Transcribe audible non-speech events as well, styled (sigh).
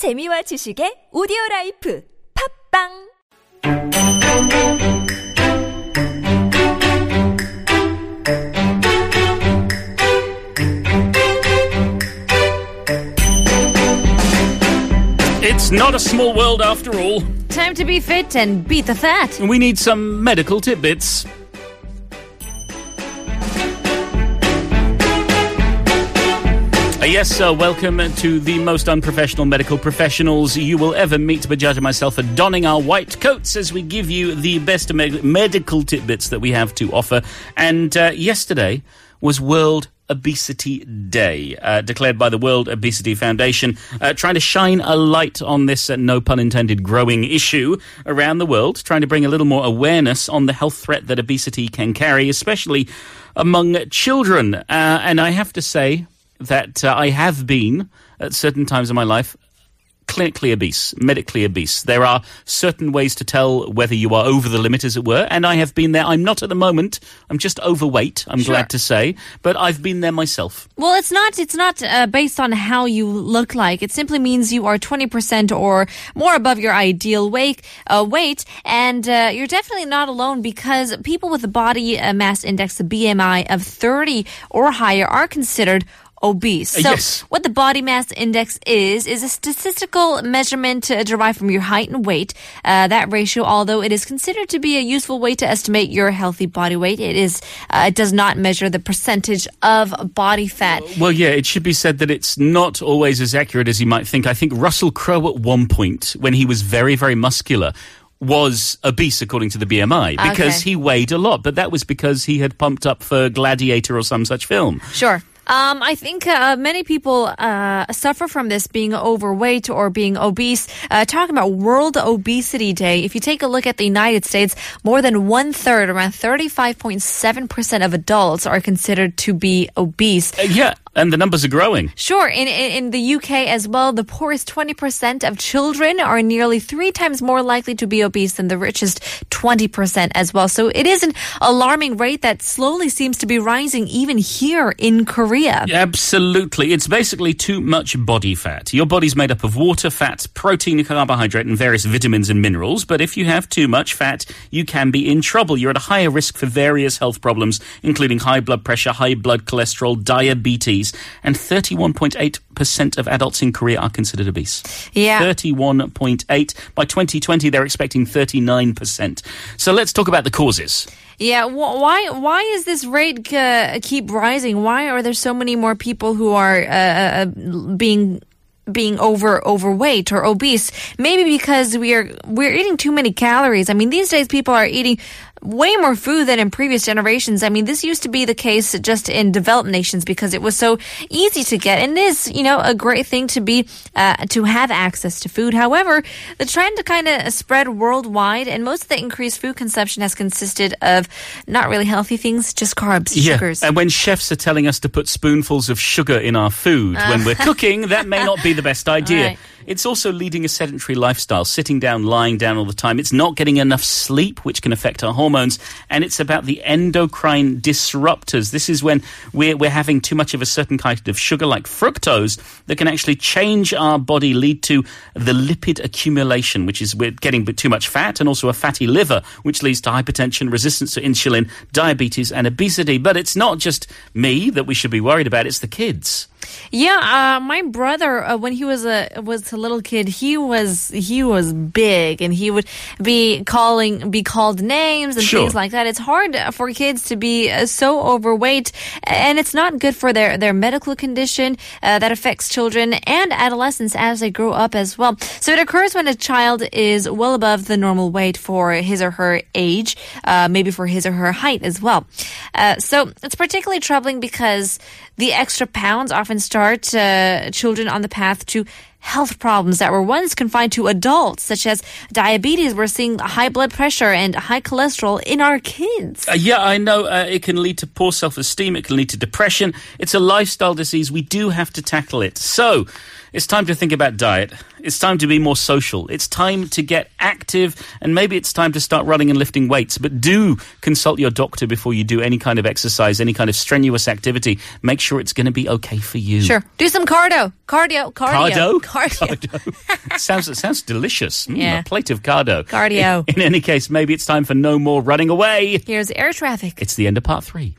재미와 지식의 오디오 라이프 팟빵 It's not a small world after all. Time to be fit and beat the fat. We need some medical tidbits. Yes, uh, welcome to the most unprofessional medical professionals you will ever meet. But Judge and myself are donning our white coats as we give you the best me- medical tidbits that we have to offer. And uh, yesterday was World Obesity Day, uh, declared by the World Obesity Foundation, uh, trying to shine a light on this, uh, no pun intended, growing issue around the world, trying to bring a little more awareness on the health threat that obesity can carry, especially among children. Uh, and I have to say that uh, I have been, at certain times in my life, clinically obese, medically obese. There are certain ways to tell whether you are over the limit, as it were, and I have been there. I'm not at the moment. I'm just overweight. I'm Sure. glad to say, but I've been there myself. Well, it's not. It's not uh, based on how you look like. It simply means you are twenty percent or more above your ideal weight. Uh, weight, and uh, you're definitely not alone because people with a body uh, mass index, the BMI of thirty or higher, are considered obese. Uh, So, yes. what the body mass index is is a statistical measurement uh, derived from your height and weight. Uh, that ratio, although it is considered to be a useful way to estimate your healthy body weight, it is uh, it does not measure the percentage of body fat. Well, yeah, it should be said that it's not always as accurate as you might think. I think Russell Crowe at one point, when he was very, very muscular, was obese according to the BMI because Okay. he weighed a lot, but that was because he had pumped up for Gladiator or some such film. Sure. Um, I think uh, many people uh, suffer from this being overweight or being obese. Uh, talking about World Obesity Day, if you take a look at the United States, more than one third, around 35.7% of adults are considered to be obese. Uh, yeah, and the numbers are growing. Sure, in, in, in the UK as well, the poorest 20% of children are nearly three times more likely to be obese than the richest 20% as well. So it is an alarming rate that slowly seems to be rising even here in Korea. Absolutely. It's basically too much body fat. Your body's made up of water, fat, protein, carbohydrate, and various vitamins and minerals. But if you have too much fat, you can be in trouble. You're at a higher risk for various health problems, including high blood pressure, high blood cholesterol, diabetes, and 31.8% of adults in Korea are considered obese. Yeah. 31.8. By 2020, they're expecting 39%. So let's talk about the causes. Yeah, wh- why why is this rate uh, keep rising? Why are there so many more people who are uh, uh, being being over overweight or obese? Maybe because we are we're eating too many calories. I mean, these days people are eating way more food than in previous generations. I mean, this used to be the case just in developed nations because it was so easy to get and is, you know, a great thing to be uh, to have access to food. However, the trend to kind of spread worldwide and most of the increased food consumption has consisted of not really healthy things, just carbs, sugars. And when chefs are telling us to put spoonfuls of sugar in our food when we're cooking, that may not be (laughs) the best idea. Right. It's also leading a sedentary lifestyle, sitting down, lying down all the time. It's not getting enough sleep, which can affect our hormones. And it's about the endocrine disruptors. This is when we're, we're having too much of a certain kind of sugar, like fructose, that can actually change our body, lead to the lipid accumulation, which is we're getting too much fat, and also a fatty liver, which leads to hypertension, resistance to insulin, diabetes, and obesity. But it's not just me that we should be worried about, it's the kids. Yeah, uh, my brother uh, when he was a was little kid, he was he was big, and he would be calling be called names and Sure. things like that. It's hard for kids to be uh, so overweight, and it's not good for their their medical condition uh, that affects children and adolescents as they grow up as well. So it occurs when a child is well above the normal weight for his or her age, uh, maybe for his or her height as well. Uh, so it's particularly troubling because the extra pounds often start uh, children on the path to health problems that were once confined to adults, such as diabetes. We're seeing high blood pressure and high cholesterol in our kids. Uh, yeah, I know uh, it can lead to poor self esteem, it can lead to depression. It's a lifestyle disease. We do have to tackle it. So, It's time to think about diet. It's time to be more social. It's time to get active, and maybe it's time to start running and lifting weights. But do consult your doctor before you do any kind of exercise, any kind of strenuous activity. Make sure it's going to be okay for you. Sure. Do some cardio. Cardio. Cardio. Cardo? Cardio. (laughs) sounds it sounds delicious. Mm, Yeah. A plate of cardo. Cardio. In, in any case, maybe it's time for no more running away. Here's air traffic. It's the end of part three.